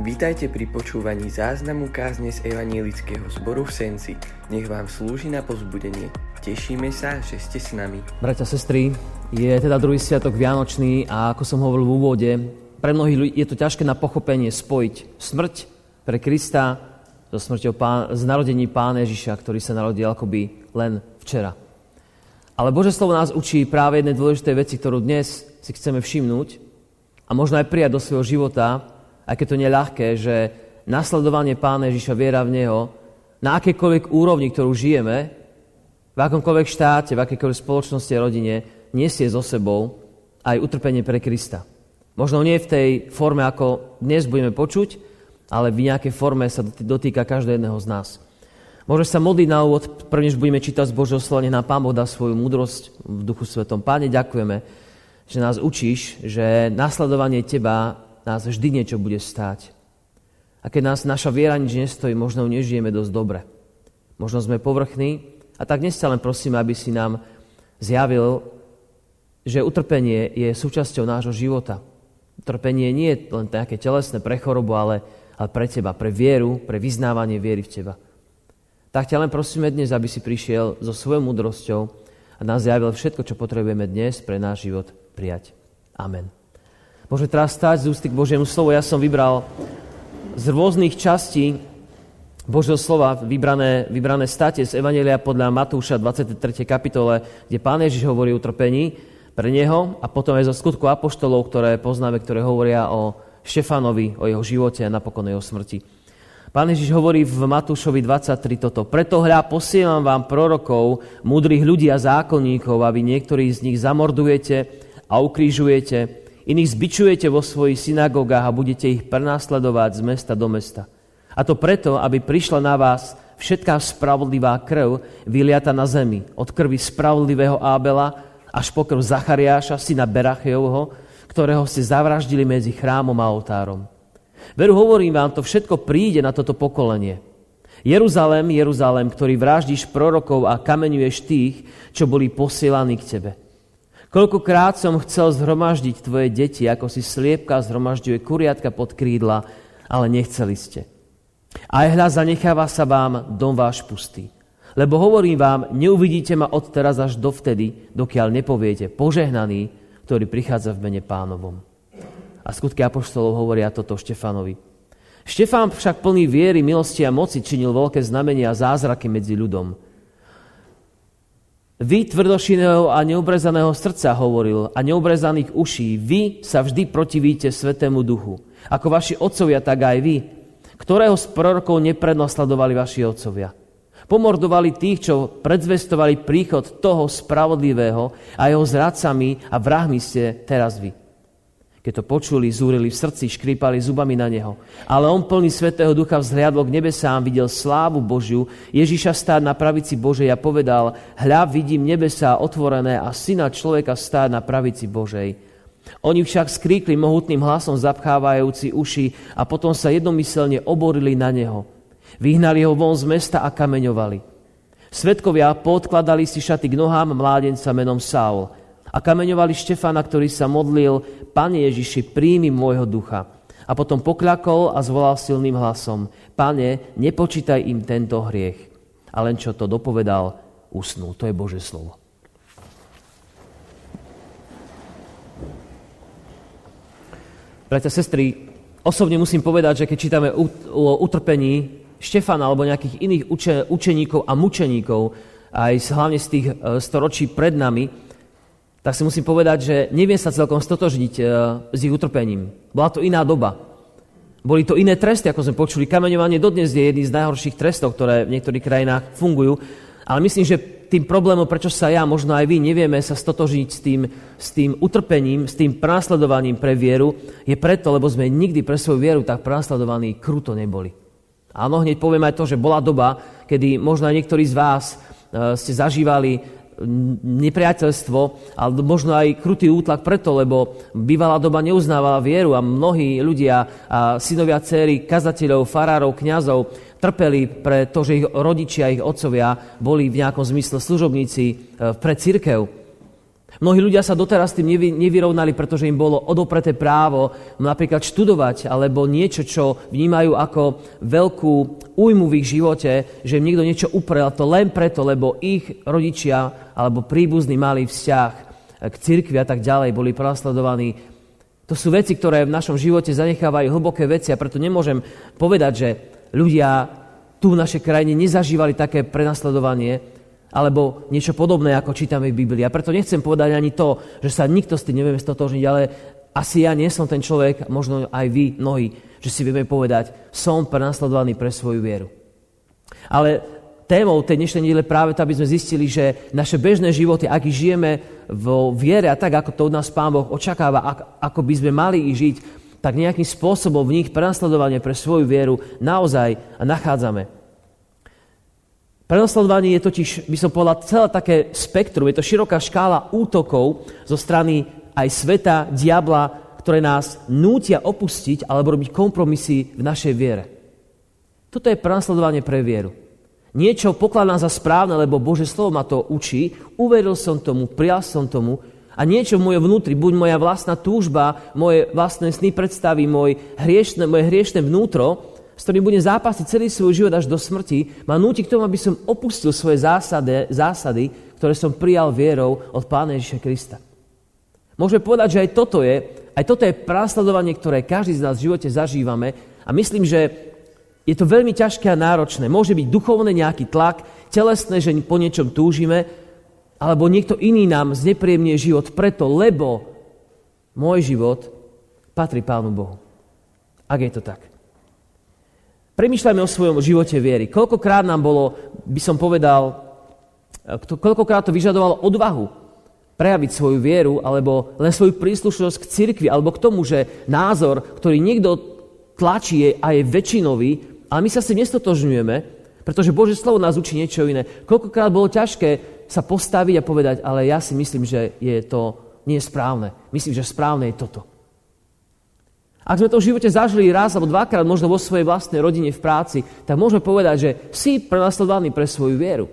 Vítajte pri počúvaní záznamu kázne z Evanielického zboru v Senci. Nech vám slúži na pozbudenie. Tešíme sa, že ste s nami. Bratia, sestry, je teda druhý sviatok Vianočný a ako som hovoril v úvode, pre mnohých je to ťažké na pochopenie spojiť smrť pre Krista so smrťou pán, z narodení Pána Ježiša, ktorý sa narodil akoby len včera. Ale Bože slovo nás učí práve jednej dôležitej veci, ktorú dnes si chceme všimnúť a možno aj prijať do svojho života, keď to nie je ľahké, že nasledovanie Pána Ježiša, viera v Neho, na akékoľvek úrovni, ktorú žijeme, v akomkoľvek štáte, v akékoľvek spoločnosti a rodine, nesie so sebou aj utrpenie pre Krista. Možno nie v tej forme, ako dnes budeme počuť, ale v nejakej forme sa dotýka každého jedného z nás. Môžeš sa modliť na úvod, prvnež budeme čítať z Božieho slova, na Pán Boh dá svoju múdrosť v Duchu Svetom. Páne, ďakujeme, že nás učíš, že nasledovanie Teba nás vždy niečo bude stáť. A keď nás naša viera nič nestojí, možno nežijeme dosť dobre. Možno sme povrchní a tak dnes sa len prosíme, aby si nám zjavil, že utrpenie je súčasťou nášho života. Utrpenie nie je len nejaké telesné pre chorobu, ale, ale pre teba, pre vieru, pre vyznávanie viery v teba. Tak ťa len prosíme dnes, aby si prišiel so svojou múdrosťou a nás zjavil všetko, čo potrebujeme dnes pre náš život prijať. Amen. Môže teraz stať z ústy k Božiemu slovu. Ja som vybral z rôznych častí Božieho slova vybrané, vybrané state z Evangelia podľa Matúša 23. kapitole, kde Pán Ježiš hovorí o utrpení pre Neho a potom aj zo skutku apoštolov, ktoré poznáme, ktoré hovoria o Štefanovi, o jeho živote a napokon jeho smrti. Pán Ježiš hovorí v Matúšovi 23 toto. Preto hľa posielam vám prorokov, múdrych ľudí a zákonníkov, aby niektorí z nich zamordujete a ukrižujete Iných zbičujete vo svojich synagogách a budete ich prenásledovať z mesta do mesta. A to preto, aby prišla na vás všetká spravodlivá krv vyliata na zemi. Od krvi spravodlivého Ábela až po krv Zachariáša, syna Berachejovho, ktorého ste zavraždili medzi chrámom a oltárom. Veru hovorím vám, to všetko príde na toto pokolenie. Jeruzalém, Jeruzalém, ktorý vraždíš prorokov a kameňuješ tých, čo boli posielaní k tebe. Koľkokrát som chcel zhromaždiť tvoje deti, ako si sliepka zhromažďuje kuriatka pod krídla, ale nechceli ste. Aj hľa zanecháva sa vám dom váš pustý. Lebo hovorím vám, neuvidíte ma od teraz až dovtedy, dokiaľ nepoviete požehnaný, ktorý prichádza v mene pánovom. A skutky apoštolov hovoria toto Štefanovi. Štefán však plný viery, milosti a moci činil veľké znamenia a zázraky medzi ľudom. Vy tvrdošiného a neobrezaného srdca hovoril a neobrezaných uší, vy sa vždy protivíte Svetému Duchu. Ako vaši otcovia, tak aj vy. Ktorého z prorokov neprednosledovali vaši otcovia? Pomordovali tých, čo predzvestovali príchod toho spravodlivého a jeho zradcami a vrahmi ste teraz vy. Keď to počuli, zúrili v srdci, škrípali zubami na neho. Ale on plný Svetého Ducha vzhliadol k nebesám, videl slávu Božiu, Ježíša stáť na pravici Božej a povedal, hľa vidím nebesá otvorené a syna človeka stáť na pravici Božej. Oni však skríkli mohutným hlasom zapchávajúci uši a potom sa jednomyselne oborili na neho. Vyhnali ho von z mesta a kameňovali. Svetkovia podkladali si šaty k nohám mládenca menom Saul a kameňovali Štefana, ktorý sa modlil, Pane Ježiši, príjmi môjho ducha. A potom pokľakol a zvolal silným hlasom, Pane, nepočítaj im tento hriech. A len čo to dopovedal, usnul. To je Bože slovo. Bratia, sestry, osobne musím povedať, že keď čítame o utrpení Štefana alebo nejakých iných učeníkov a mučeníkov, aj hlavne z tých e, storočí pred nami, tak si musím povedať, že neviem sa celkom stotožniť e, s ich utrpením. Bola to iná doba. Boli to iné tresty, ako sme počuli. Kameňovanie dodnes je jedný z najhorších trestov, ktoré v niektorých krajinách fungujú. Ale myslím, že tým problémom, prečo sa ja, možno aj vy, nevieme sa stotožiť s tým, s tým utrpením, s tým prenasledovaním pre vieru, je preto, lebo sme nikdy pre svoju vieru tak prenasledovaní kruto neboli. Áno, hneď poviem aj to, že bola doba, kedy možno aj niektorí z vás e, ste zažívali nepriateľstvo, ale možno aj krutý útlak preto, lebo bývalá doba neuznávala vieru a mnohí ľudia, a synovia, céry, kazateľov, farárov, kňazov trpeli pre to, že ich rodičia, ich otcovia boli v nejakom zmysle služobníci e, pre církev. Mnohí ľudia sa doteraz tým nevy, nevyrovnali, pretože im bolo odopreté právo napríklad študovať alebo niečo, čo vnímajú ako veľkú újmu v ich živote, že im niekto niečo uprel, to len preto, lebo ich rodičia alebo príbuzní mali vzťah k cirkvi a tak ďalej, boli prenasledovaní. To sú veci, ktoré v našom živote zanechávajú hlboké veci a preto nemôžem povedať, že ľudia tu v našej krajine nezažívali také prenasledovanie, alebo niečo podobné, ako čítame v Biblii. A preto nechcem povedať ani to, že sa nikto s tým nevieme stotožniť, ale asi ja nie som ten človek, možno aj vy, mnohí, že si vieme povedať, som prenasledovaný pre svoju vieru. Ale témou tej dnešnej nedele práve to, aby sme zistili, že naše bežné životy, ak žijeme vo viere a tak, ako to od nás Pán Boh očakáva, ako by sme mali i žiť, tak nejakým spôsobom v nich prenasledovanie pre svoju vieru naozaj nachádzame. Prenasledovanie je totiž, by som povedal, celé také spektrum, je to široká škála útokov zo strany aj sveta, diabla, ktoré nás nútia opustiť alebo robiť kompromisy v našej viere. Toto je prenasledovanie pre vieru. Niečo pokladám za správne, lebo Bože slovo ma to učí, uveril som tomu, prijal som tomu a niečo v mojom vnútri, buď moja vlastná túžba, moje vlastné sny predstavy, môj hriešne, moje hriešne vnútro, s ktorým budem zápasiť celý svoj život až do smrti, ma núti k tomu, aby som opustil svoje zásady, zásady, ktoré som prijal vierou od Pána Ježiša Krista. Môžeme povedať, že aj toto je, aj toto je prásledovanie, ktoré každý z nás v živote zažívame a myslím, že je to veľmi ťažké a náročné. Môže byť duchovné nejaký tlak, telesné, že po niečom túžime, alebo niekto iný nám znepríjemnie život preto, lebo môj život patrí Pánu Bohu. Ak je to tak. Premýšľajme o svojom živote viery. Koľkokrát nám bolo, by som povedal, koľkokrát to vyžadovalo odvahu prejaviť svoju vieru alebo len svoju príslušnosť k cirkvi alebo k tomu, že názor, ktorý niekto tlačí je a je väčšinový, ale my sa si nestotožňujeme, pretože Bože slovo nás učí niečo iné. Koľkokrát bolo ťažké sa postaviť a povedať, ale ja si myslím, že je to nie správne. Myslím, že správne je toto. Ak sme to v živote zažili raz alebo dvakrát, možno vo svojej vlastnej rodine, v práci, tak môžeme povedať, že si prenasledovaný pre svoju vieru.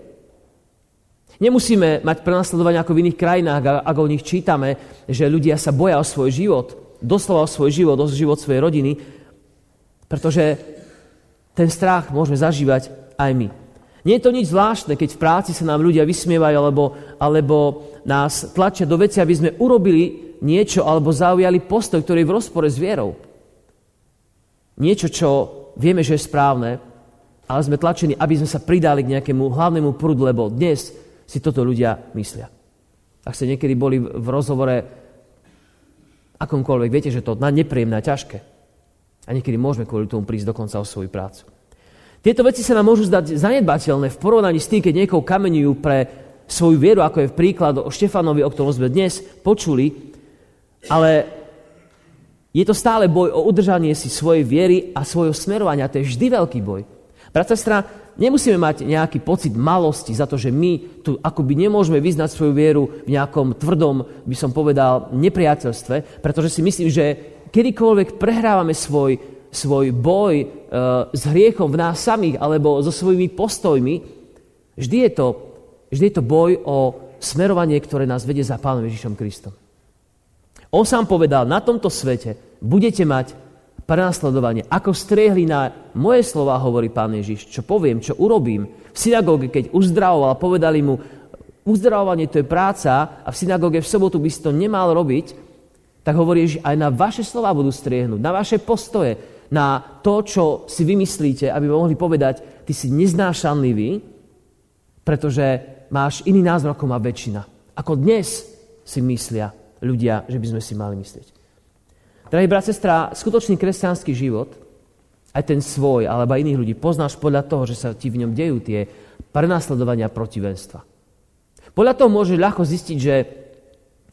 Nemusíme mať prenasledovanie ako v iných krajinách, ako o nich čítame, že ľudia sa boja o svoj život, doslova o svoj život, o život svojej rodiny, pretože ten strach môžeme zažívať aj my. Nie je to nič zvláštne, keď v práci sa nám ľudia vysmievajú alebo, alebo nás tlačia do veci, aby sme urobili niečo alebo zaujali postoj, ktorý je v rozpore s vierou. Niečo, čo vieme, že je správne, ale sme tlačení, aby sme sa pridali k nejakému hlavnému prúdu, lebo dnes si toto ľudia myslia. Ak ste niekedy boli v rozhovore akomkoľvek, viete, že to je nepríjemné a ťažké. A niekedy môžeme kvôli tomu prísť dokonca o svoju prácu. Tieto veci sa nám môžu zdať zanedbateľné v porovnaní s tým, keď niekoho kameňujú pre svoju vieru, ako je v príklad o Štefanovi, o ktorom sme dnes počuli, ale je to stále boj o udržanie si svojej viery a svojho smerovania. To je vždy veľký boj. Brat, sestra, nemusíme mať nejaký pocit malosti za to, že my tu akoby nemôžeme vyznať svoju vieru v nejakom tvrdom, by som povedal, nepriateľstve, pretože si myslím, že kedykoľvek prehrávame svoj, svoj boj e, s hriechom v nás samých alebo so svojimi postojmi, vždy je to, vždy je to boj o smerovanie, ktoré nás vedie za Pánom Ježišom Kristom. On sám povedal, na tomto svete budete mať prenasledovanie. Ako striehli na moje slova, hovorí pán Ježiš, čo poviem, čo urobím. V synagóge, keď uzdravoval, povedali mu, uzdravovanie to je práca a v synagóge v sobotu by si to nemal robiť, tak hovorí že aj na vaše slova budú striehnúť, na vaše postoje, na to, čo si vymyslíte, aby mohli povedať, ty si neznášanlivý, pretože máš iný názor, ako má väčšina. Ako dnes si myslia ľudia, že by sme si mali myslieť. Drahý brat, sestra, skutočný kresťanský život, aj ten svoj, alebo iných ľudí, poznáš podľa toho, že sa ti v ňom dejú tie prenasledovania protivenstva. Podľa toho môže ľahko zistiť, že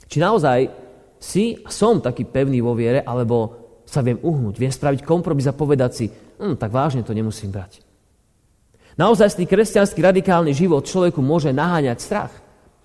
či naozaj si som taký pevný vo viere, alebo sa viem uhnúť, viem spraviť kompromis a povedať si, hm, tak vážne to nemusím brať. Naozaj kresťanský radikálny život človeku môže naháňať strach.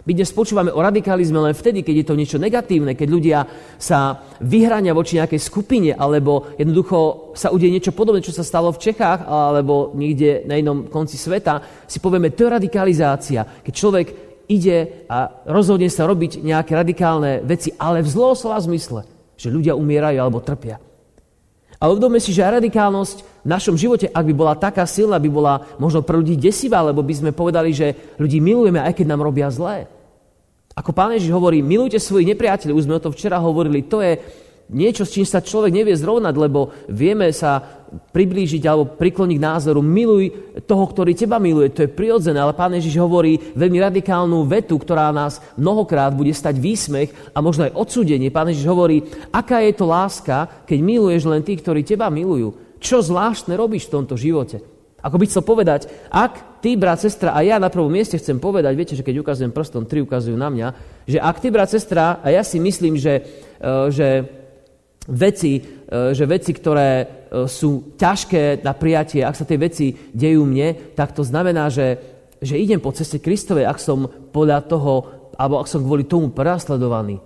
My dnes počúvame o radikalizme len vtedy, keď je to niečo negatívne, keď ľudia sa vyhrania voči nejakej skupine, alebo jednoducho sa udie niečo podobné, čo sa stalo v Čechách, alebo niekde na inom konci sveta, si povieme, to je radikalizácia. Keď človek ide a rozhodne sa robiť nejaké radikálne veci, ale v zlom slova zmysle, že ľudia umierajú alebo trpia. A uvedome si, že radikálnosť v našom živote, ak by bola taká silná, by bola možno pre ľudí desivá, lebo by sme povedali, že ľudí milujeme, aj keď nám robia zlé. Ako pán Ježiš hovorí, milujte svojich nepriateľov, už sme o tom včera hovorili, to je niečo, s čím sa človek nevie zrovnať, lebo vieme sa priblížiť alebo prikloniť k názoru, miluj toho, ktorý teba miluje. To je prirodzené, ale pán Ježiš hovorí veľmi radikálnu vetu, ktorá nás mnohokrát bude stať výsmech a možno aj odsúdenie. Pán Ježiš hovorí, aká je to láska, keď miluješ len tých, ktorí teba milujú. Čo zvláštne robíš v tomto živote? Ako by chcel povedať, ak ty, brat, sestra, a ja na prvom mieste chcem povedať, viete, že keď ukazujem prstom, tri ukazujú na mňa, že ak ty, brat, sestra, a ja si myslím, že, e, že veci, e, že veci, ktoré e, sú ťažké na prijatie, ak sa tie veci dejú mne, tak to znamená, že, že idem po ceste Kristovej, ak som podľa toho, alebo ak som kvôli tomu prenasledovaný.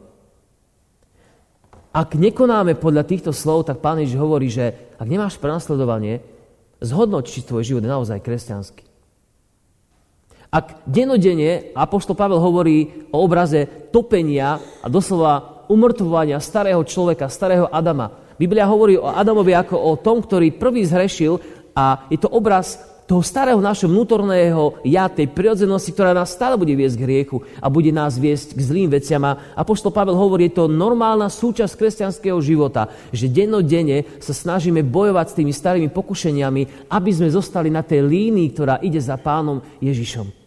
Ak nekonáme podľa týchto slov, tak Pán Ježiš hovorí, že ak nemáš prenasledovanie, zhodnoť, či tvoj život je naozaj kresťanský. Ak denodene Apoštol Pavel hovorí o obraze topenia a doslova umrtvovania starého človeka, starého Adama. Biblia hovorí o Adamovi ako o tom, ktorý prvý zhrešil a je to obraz toho starého našho vnútorného ja, tej prirodzenosti, ktorá nás stále bude viesť k hriechu a bude nás viesť k zlým veciam. A poštol Pavel hovorí, je to normálna súčasť kresťanského života, že dennodenne sa snažíme bojovať s tými starými pokušeniami, aby sme zostali na tej línii, ktorá ide za pánom Ježišom.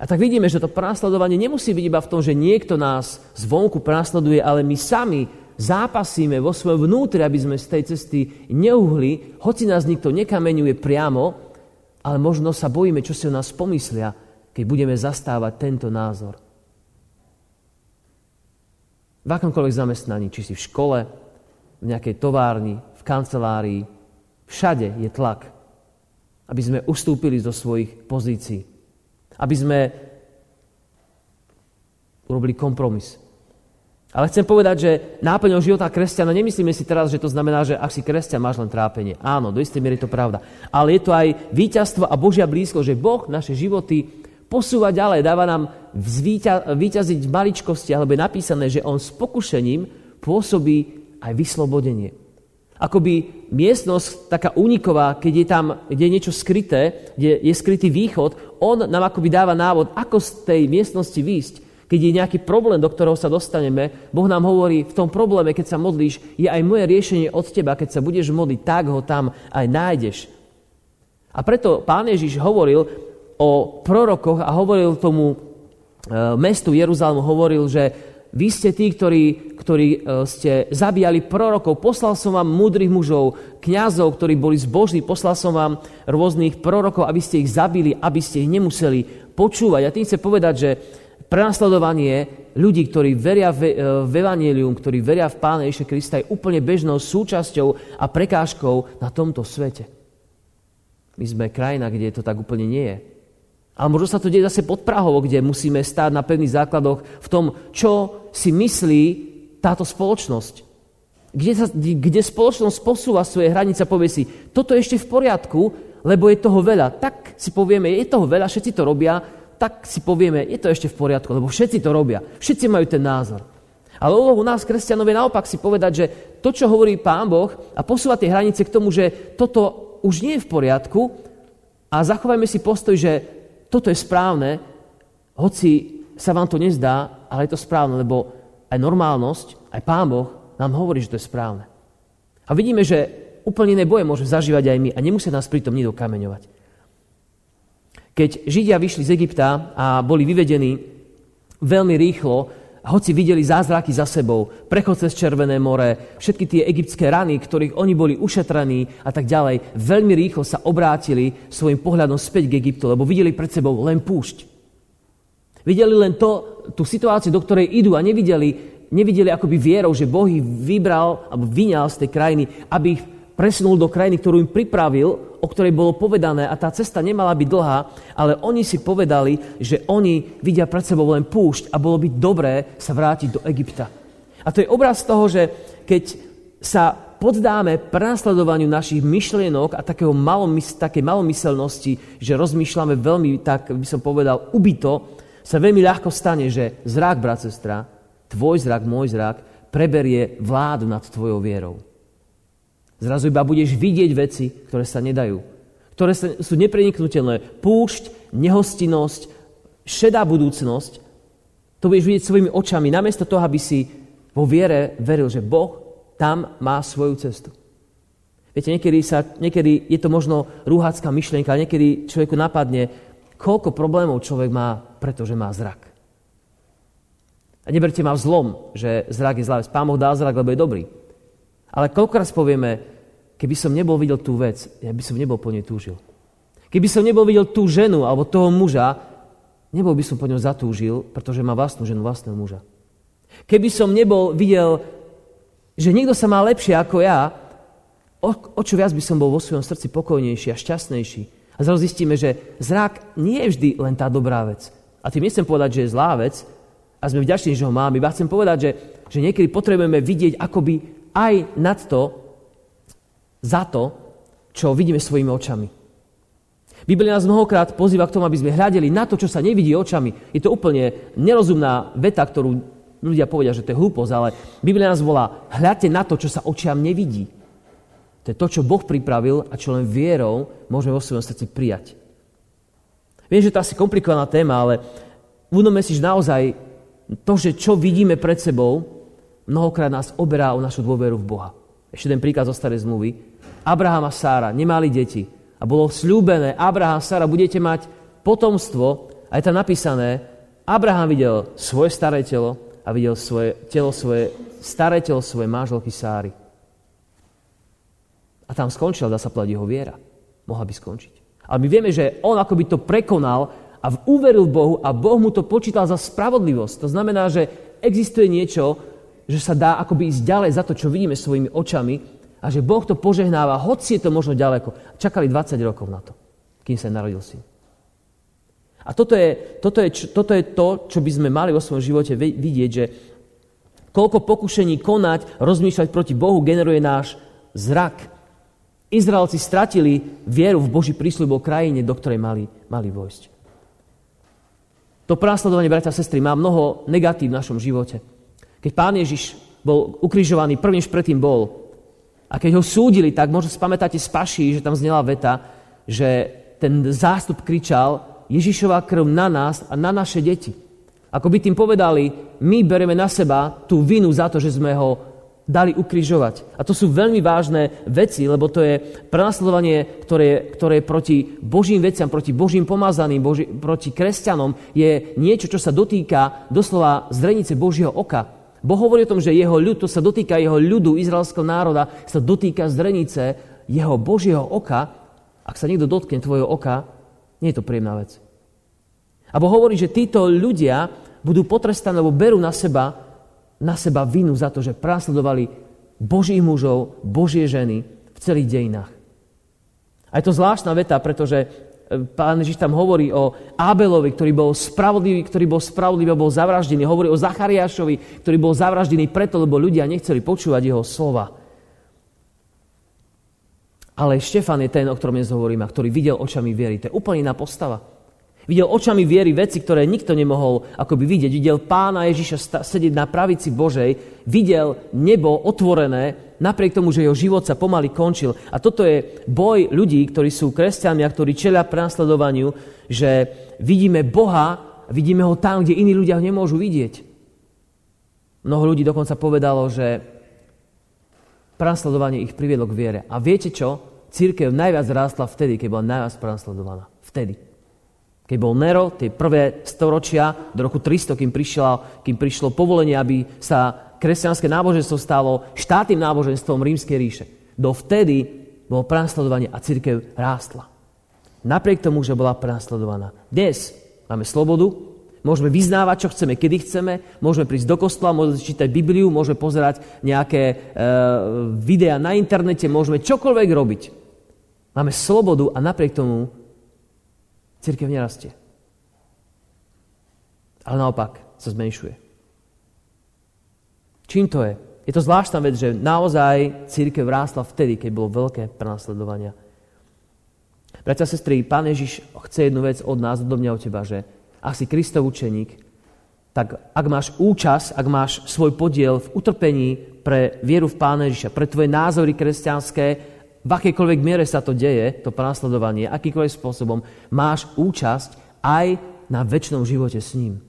A tak vidíme, že to prenasledovanie nemusí byť iba v tom, že niekto nás zvonku prenasleduje, ale my sami zápasíme vo svojom vnútri, aby sme z tej cesty neuhli, hoci nás nikto nekameňuje priamo, ale možno sa bojíme, čo si o nás pomyslia, keď budeme zastávať tento názor. V akomkoľvek zamestnaní, či si v škole, v nejakej továrni, v kancelárii, všade je tlak, aby sme ustúpili zo svojich pozícií aby sme urobili kompromis. Ale chcem povedať, že náplňou života kresťana, nemyslíme si teraz, že to znamená, že ak si kresťan, máš len trápenie. Áno, do istej miery je to pravda. Ale je to aj víťazstvo a Božia blízko, že Boh naše životy posúva ďalej, dáva nám víťaziť v maličkosti, alebo je napísané, že On s pokušením pôsobí aj vyslobodenie akoby miestnosť taká úniková, keď je tam kde je niečo skryté, kde je skrytý východ, on nám akoby dáva návod, ako z tej miestnosti výjsť. Keď je nejaký problém, do ktorého sa dostaneme, Boh nám hovorí, v tom probléme, keď sa modlíš, je aj moje riešenie od teba. Keď sa budeš modliť, tak ho tam aj nájdeš. A preto pán Ježiš hovoril o prorokoch a hovoril tomu e, mestu Jeruzalému, hovoril, že vy ste tí, ktorí, ktorí e, ste zabíjali prorokov. Poslal som vám múdrych mužov, kňazov, ktorí boli zbožní. Poslal som vám rôznych prorokov, aby ste ich zabili, aby ste ich nemuseli počúvať. A tým chcem povedať, že prenasledovanie ľudí, ktorí veria v, e, v Evangelium, ktorí veria v Pána Ježiša Krista, je úplne bežnou súčasťou a prekážkou na tomto svete. My sme krajina, kde to tak úplne nie je. Ale možno sa to deje zase pod Prahovo, kde musíme stáť na pevných základoch v tom, čo si myslí táto spoločnosť. Kde, sa, kde spoločnosť posúva svoje hranice a povie si, toto je ešte v poriadku, lebo je toho veľa. Tak si povieme, je toho veľa, všetci to robia, tak si povieme, je to ešte v poriadku, lebo všetci to robia. Všetci majú ten názor. Ale úlohu nás, kresťanov, je naopak si povedať, že to, čo hovorí Pán Boh a posúva tie hranice k tomu, že toto už nie je v poriadku a zachovajme si postoj, že toto je správne, hoci sa vám to nezdá, ale je to správne, lebo aj normálnosť, aj Pán Boh nám hovorí, že to je správne. A vidíme, že úplne iné boje môže zažívať aj my a nemusia nás pritom nido kameňovať. Keď Židia vyšli z Egypta a boli vyvedení veľmi rýchlo, hoci videli zázraky za sebou, prechod cez Červené more, všetky tie egyptské rany, ktorých oni boli ušetrení a tak ďalej, veľmi rýchlo sa obrátili svojim pohľadom späť k Egyptu, lebo videli pred sebou len púšť. Videli len to, tú situáciu, do ktorej idú a nevideli, nevideli akoby vierou, že Boh ich vybral alebo vyňal z tej krajiny, aby ich presunul do krajiny, ktorú im pripravil o ktorej bolo povedané a tá cesta nemala byť dlhá, ale oni si povedali, že oni vidia pred sebou len púšť a bolo by dobré sa vrátiť do Egypta. A to je obraz toho, že keď sa poddáme prenasledovaniu našich myšlienok a takého malomys- také malomyselnosti, že rozmýšľame veľmi, tak by som povedal, ubito, sa veľmi ľahko stane, že zrak, brat, sestra, tvoj zrak, môj zrak, preberie vládu nad tvojou vierou. Zrazu iba budeš vidieť veci, ktoré sa nedajú. Ktoré sú nepreniknutelné. Púšť, nehostinnosť, šedá budúcnosť. To budeš vidieť svojimi očami, namiesto toho, aby si vo viere veril, že Boh tam má svoju cestu. Viete, niekedy, sa, niekedy je to možno rúhacká myšlienka, niekedy človeku napadne, koľko problémov človek má, pretože má zrak. A neberte ma v zlom, že zrak je zlá vec. Pán Boh dá zrak, lebo je dobrý. Ale koľko raz povieme, keby som nebol videl tú vec, ja by som nebol po nej túžil. Keby som nebol videl tú ženu alebo toho muža, nebol by som po ňom zatúžil, pretože má vlastnú ženu, vlastného muža. Keby som nebol videl, že niekto sa má lepšie ako ja, o, o čo viac by som bol vo svojom srdci pokojnejší a šťastnejší. A zrazu zistíme, že zrak nie je vždy len tá dobrá vec. A tým nechcem povedať, že je zlá vec a sme vďační, že ho máme. Iba chcem povedať, že, že niekedy potrebujeme vidieť akoby aj nad to, za to, čo vidíme svojimi očami. Biblia nás mnohokrát pozýva k tomu, aby sme hľadeli na to, čo sa nevidí očami. Je to úplne nerozumná veta, ktorú ľudia povedia, že to je hlúposť, ale Biblia nás volá, hľadte na to, čo sa očiam nevidí. To je to, čo Boh pripravil a čo len vierou môžeme vo svojom srdci prijať. Viem, že to asi komplikovaná téma, ale uvedomme si, že naozaj to, že čo vidíme pred sebou, mnohokrát nás oberá o našu dôveru v Boha. Ešte ten príklad zo starej zmluvy. Abraham a Sára nemali deti a bolo slúbené, Abraham a Sára budete mať potomstvo a je tam napísané, Abraham videl svoje staré telo a videl svoje telo, svoje staré telo svoje manželky Sáry. A tam skončila, dá sa povedať, jeho viera. Mohla by skončiť. Ale my vieme, že on akoby to prekonal a uveril Bohu a Boh mu to počítal za spravodlivosť. To znamená, že existuje niečo, že sa dá akoby ísť ďalej za to, čo vidíme svojimi očami a že Boh to požehnáva, hoci je to možno ďaleko. Čakali 20 rokov na to, kým sa narodil syn. A toto je, toto, je, toto je to, čo by sme mali vo svojom živote vidieť, že koľko pokušení konať, rozmýšľať proti Bohu generuje náš zrak. Izraelci stratili vieru v Boží prísľub o krajine, do ktorej mali, mali vojsť. To prásledovanie, bratia a sestry, má mnoho negatív v našom živote. Keď pán Ježiš bol ukrižovaný, prvnež predtým bol, a keď ho súdili, tak možno spamätáte z paší, že tam znela veta, že ten zástup kričal Ježišová krv na nás a na naše deti. Ako by tým povedali, my bereme na seba tú vinu za to, že sme ho dali ukrižovať. A to sú veľmi vážne veci, lebo to je prenasledovanie, ktoré, ktoré je proti Božím veciam, proti Božím pomazaným, Boži, proti kresťanom, je niečo, čo sa dotýka doslova zrenice Božieho oka. Boh hovorí o tom, že jeho ľud, to sa dotýka jeho ľudu, izraelského národa, sa dotýka zdrenice jeho Božieho oka. Ak sa niekto dotkne tvojho oka, nie je to príjemná vec. A Boh hovorí, že títo ľudia budú potrestaní, lebo berú na seba, na seba vinu za to, že prásledovali Božích mužov, Božie ženy v celých dejinách. A je to zvláštna veta, pretože Pán Ježiš tam hovorí o Abelovi, ktorý bol spravodlivý, ktorý bol spravodlivý bol zavraždený. Hovorí o Zachariášovi, ktorý bol zavraždený preto, lebo ľudia nechceli počúvať jeho slova. Ale Štefan je ten, o ktorom dnes hovorím, a ktorý videl očami viery. To je úplne iná postava. Videl očami viery veci, ktoré nikto nemohol akoby vidieť. Videl pána Ježiša sedieť na pravici Božej, videl nebo otvorené, napriek tomu, že jeho život sa pomaly končil. A toto je boj ľudí, ktorí sú kresťanmi a ktorí čelia prenasledovaniu, že vidíme Boha, vidíme ho tam, kde iní ľudia ho nemôžu vidieť. Mnoho ľudí dokonca povedalo, že prenasledovanie ich priviedlo k viere. A viete čo? Církev najviac rástla vtedy, keď bola najviac prenasledovaná. Vtedy. Keď bol Nero, tie prvé storočia, do roku 300, kým, prišlo, kým prišlo povolenie, aby sa kresťanské náboženstvo stalo štátnym náboženstvom rímskej ríše. Dovtedy bolo prenasledovanie a církev rástla. Napriek tomu, že bola prenasledovaná. Dnes máme slobodu, môžeme vyznávať, čo chceme, kedy chceme, môžeme prísť do kostola, môžeme čítať Bibliu, môžeme pozerať nejaké e, videá na internete, môžeme čokoľvek robiť. Máme slobodu a napriek tomu Církev nerastie. Ale naopak sa zmenšuje. Čím to je? Je to zvláštna vec, že naozaj církev rástla vtedy, keď bolo veľké prenasledovania. Bratia a sestry, Pán Ježiš chce jednu vec od nás, od mňa, od teba, že ak si Kristov učeník, tak ak máš účasť, ak máš svoj podiel v utrpení pre vieru v Pána Ježiša, pre tvoje názory kresťanské, v akejkoľvek miere sa to deje, to prenasledovanie, akýkoľvek spôsobom, máš účasť aj na väčšnom živote s ním.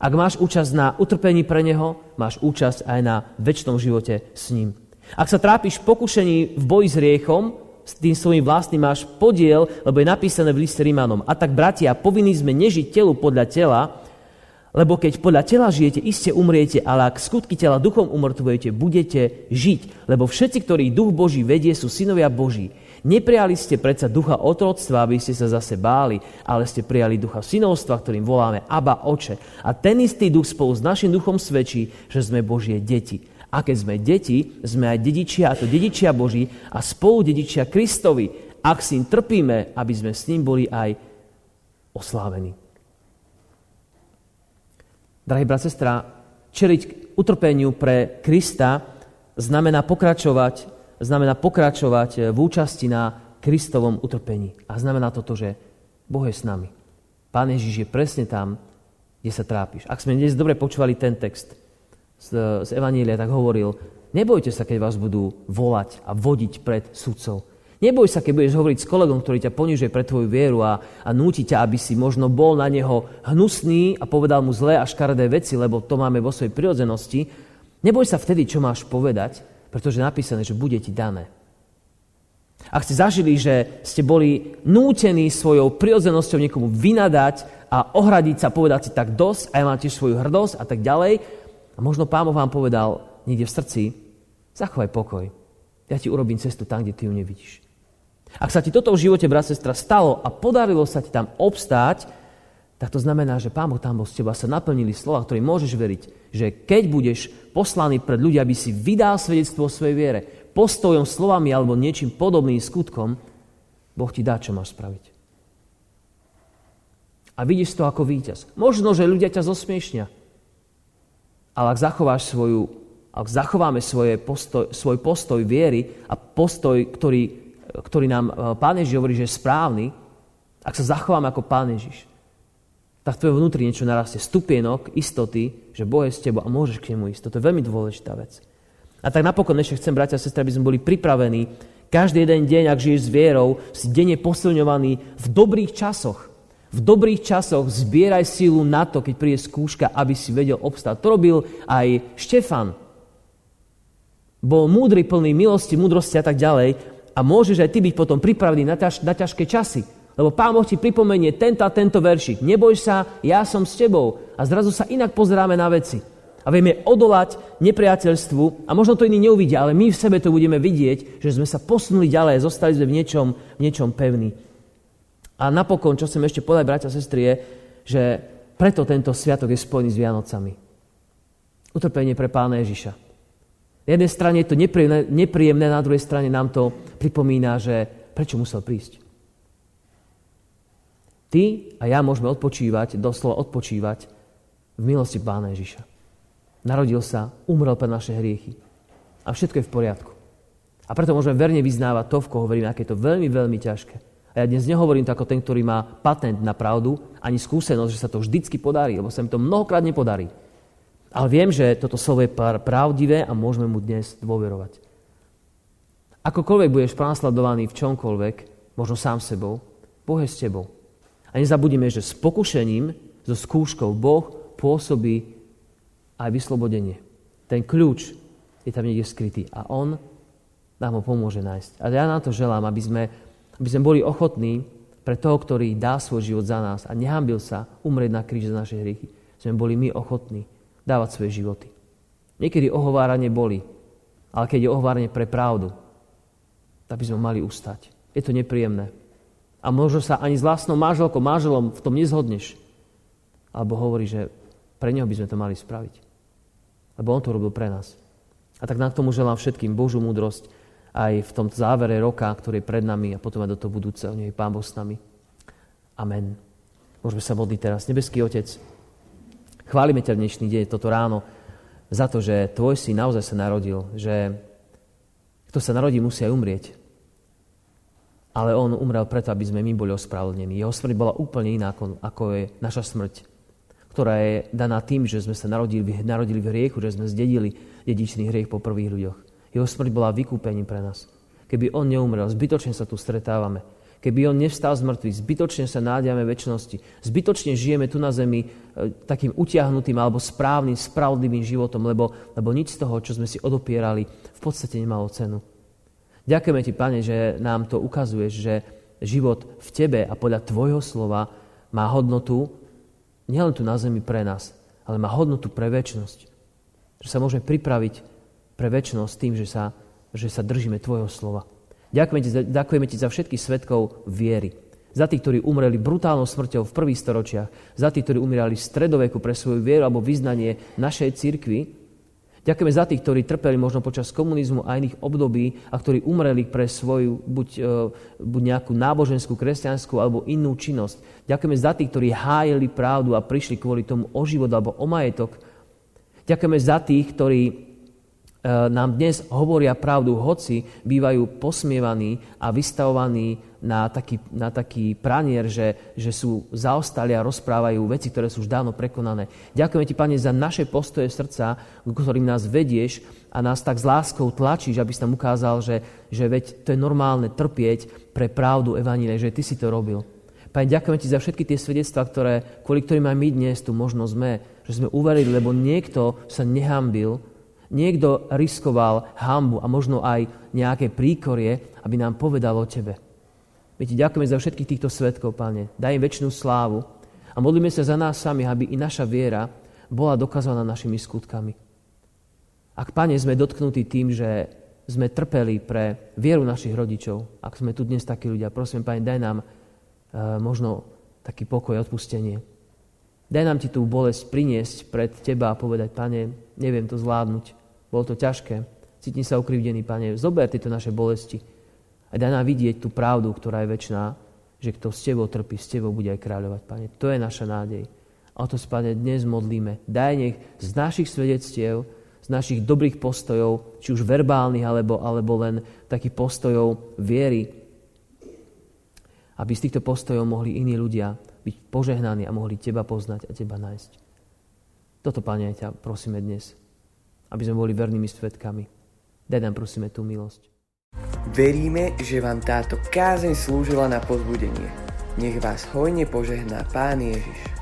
Ak máš účasť na utrpení pre Neho, máš účasť aj na väčšnom živote s ním. Ak sa trápiš pokušení v boji s riechom, s tým svojím vlastným máš podiel, lebo je napísané v liste Rímanom. A tak, bratia, povinní sme nežiť telu podľa tela, lebo keď podľa tela žijete, iste umriete, ale ak skutky tela duchom umrtvujete, budete žiť. Lebo všetci, ktorí duch Boží vedie, sú synovia Boží. Neprijali ste predsa ducha otroctva, aby ste sa zase báli, ale ste prijali ducha synovstva, ktorým voláme Aba Oče. A ten istý duch spolu s našim duchom svedčí, že sme Božie deti. A keď sme deti, sme aj dedičia, a to dedičia Boží a spolu dedičia Kristovi, ak s ním trpíme, aby sme s ním boli aj oslávení. Drahý brat, sestra, čeliť utrpeniu pre Krista znamená pokračovať, znamená pokračovať v účasti na Kristovom utrpení. A znamená to to, že Boh je s nami. Pán Ježiš je presne tam, kde sa trápiš. Ak sme dnes dobre počúvali ten text z, z Evanília, tak hovoril, nebojte sa, keď vás budú volať a vodiť pred sudcov. Neboj sa, keď budeš hovoriť s kolegom, ktorý ťa ponižuje pre tvoju vieru a, a núti ťa, aby si možno bol na neho hnusný a povedal mu zlé a škaredé veci, lebo to máme vo svojej prirodzenosti. Neboj sa vtedy, čo máš povedať, pretože je napísané, že bude ti dané. Ak ste zažili, že ste boli nútení svojou prirodzenosťou niekomu vynadať a ohradiť sa, povedať si tak dosť a ja mám tiež svoju hrdosť a tak ďalej, a možno pán vám povedal niekde v srdci, zachovaj pokoj. Ja ti urobím cestu tam, kde ty ju nevidíš. Ak sa ti toto v živote, brat, sestra, stalo a podarilo sa ti tam obstáť, tak to znamená, že Pán Boh tam bol z teba, sa naplnili slova, ktoré môžeš veriť, že keď budeš poslaný pred ľudia, aby si vydal svedectvo o svojej viere, postojom, slovami alebo niečím podobným skutkom, Boh ti dá, čo máš spraviť. A vidíš to ako víťaz. Možno, že ľudia ťa zosmiešnia, ale ak zachováš svoju, ak zachováme svoje postoj, svoj postoj viery a postoj, ktorý ktorý nám e, Pán Ježiš hovorí, že je správny, ak sa zachováme ako Pán Ježiš, tak v tvojom vnútri niečo narastie. Stupienok istoty, že Boh je s tebou a môžeš k nemu ísť. Toto je veľmi dôležitá vec. A tak napokon ešte chcem, bratia a sestry, aby sme boli pripravení každý jeden deň, ak žiješ s vierou, si denne posilňovaný v dobrých časoch. V dobrých časoch zbieraj sílu na to, keď príde skúška, aby si vedel obstáť. To robil aj Štefan. Bol múdry, plný milosti, múdrosti a tak ďalej a môžeš aj ty byť potom pripravený na, ťaž, na ťažké časy. Lebo Pán Boh ti pripomenie tento a tento veršik. Neboj sa, ja som s tebou. A zrazu sa inak pozeráme na veci. A vieme odolať nepriateľstvu a možno to iní neuvidia, ale my v sebe to budeme vidieť, že sme sa posunuli ďalej, zostali sme v niečom, v niečom pevní. A napokon, čo chcem ešte povedať, bratia a sestry, je, že preto tento sviatok je spojený s Vianocami. Utrpenie pre Pána Ježiša. Na jednej strane je to nepríjemné, nepríjemné, na druhej strane nám to pripomína, že prečo musel prísť. Ty a ja môžeme odpočívať, doslova odpočívať v milosti Pána Ježiša. Narodil sa, umrel pre naše hriechy. A všetko je v poriadku. A preto môžeme verne vyznávať to, v koho hovoríme, aké je to veľmi, veľmi ťažké. A ja dnes nehovorím to ako ten, ktorý má patent na pravdu, ani skúsenosť, že sa to vždycky podarí, lebo sa mi to mnohokrát nepodarí. Ale viem, že toto slovo je pravdivé a môžeme mu dnes dôverovať. Akokoľvek budeš prenasledovaný v čomkoľvek, možno sám sebou, Boh je s tebou. A nezabudíme, že s pokušením, so skúškou Boh pôsobí aj vyslobodenie. Ten kľúč je tam niekde skrytý a On nám ho pomôže nájsť. A ja na to želám, aby sme, aby sme boli ochotní pre toho, ktorý dá svoj život za nás a nehambil sa umrieť na kríž za naše hriechy. Sme boli my ochotní dávať svoje životy. Niekedy ohováranie boli, ale keď je ohováranie pre pravdu, tak by sme mali ustať. Je to nepríjemné. A možno sa ani s vlastnou manželkou, manželom v tom nezhodneš. Alebo hovorí, že pre neho by sme to mali spraviť. Lebo on to robil pre nás. A tak na tomu želám všetkým Božú múdrosť aj v tom závere roka, ktorý je pred nami a potom aj do toho budúceho. Nech Pán Boh s nami. Amen. Môžeme sa modliť teraz. Nebeský Otec, Chválime ťa dnešný deň, toto ráno, za to, že tvoj syn naozaj sa narodil, že kto sa narodí, musí aj umrieť. ale on umrel preto, aby sme my boli ospravedlnení. Jeho smrť bola úplne iná, ako, ako je naša smrť, ktorá je daná tým, že sme sa narodili, narodili v hriechu, že sme zdedili dedičný hriech po prvých ľuďoch. Jeho smrť bola vykúpením pre nás. Keby on neumrel, zbytočne sa tu stretávame. Keby on nevstal z mŕtvych, zbytočne sa nádiame väčšnosti. Zbytočne žijeme tu na zemi e, takým utiahnutým alebo správnym, spravodlivým životom, lebo, lebo nič z toho, čo sme si odopierali, v podstate nemalo cenu. Ďakujeme Ti, Pane, že nám to ukazuješ, že život v Tebe a podľa Tvojho slova má hodnotu nielen tu na zemi pre nás, ale má hodnotu pre väčšnosť. Že sa môžeme pripraviť pre väčšnosť tým, že sa, že sa držíme Tvojho slova. Ďakujeme ti, ďakujeme ti za všetkých svetkov viery. Za tých, ktorí umreli brutálnou smrťou v prvých storočiach. Za tých, ktorí umierali v stredoveku pre svoju vieru alebo vyznanie našej cirkvi. Ďakujeme za tých, ktorí trpeli možno počas komunizmu a iných období a ktorí umreli pre svoju buď, e, buď nejakú náboženskú, kresťanskú alebo inú činnosť. Ďakujeme za tých, ktorí hájili pravdu a prišli kvôli tomu o život alebo o majetok. Ďakujeme za tých, ktorí nám dnes hovoria pravdu, hoci bývajú posmievaní a vystavovaní na taký, na taký pranier, že, že sú zaostali a rozprávajú veci, ktoré sú už dávno prekonané. Ďakujeme Ti, Pane, za naše postoje srdca, ktorým nás vedieš a nás tak s láskou tlačíš, aby si tam ukázal, že, že veď to je normálne trpieť pre pravdu Evaníle, že Ty si to robil. Pane, ďakujem Ti za všetky tie svedectvá, ktoré, kvôli ktorým aj my dnes tu možno sme, že sme uverili, lebo niekto sa nehambil, niekto riskoval hambu a možno aj nejaké príkorie, aby nám povedal o Tebe. My ti ďakujeme za všetkých týchto svetkov, Pane. Daj im väčšinu slávu a modlíme sa za nás sami, aby i naša viera bola dokázaná našimi skutkami. Ak, Pane, sme dotknutí tým, že sme trpeli pre vieru našich rodičov, ak sme tu dnes takí ľudia, prosím, Pane, daj nám e, možno taký pokoj, odpustenie. Daj nám ti tú bolesť priniesť pred Teba a povedať, Pane, neviem to zvládnuť, bolo to ťažké, cítim sa ukrivdený, Pane, zober tieto naše bolesti, a daj nám vidieť tú pravdu, ktorá je väčšiná, že kto s Tebou trpí, s Tebou bude aj kráľovať, Pane. To je naša nádej. A o to, Pane, dnes modlíme. Daj nech z našich svedectiev, z našich dobrých postojov, či už verbálnych, alebo, alebo len takých postojov viery, aby z týchto postojov mohli iní ľudia byť požehnaní a mohli Teba poznať a Teba nájsť. Toto, Pane, ťa prosíme dnes, aby sme boli vernými svetkami. Daj nám, prosíme, tú milosť. Veríme, že vám táto kázeň slúžila na pozbudenie. Nech vás hojne požehná Pán Ježiš.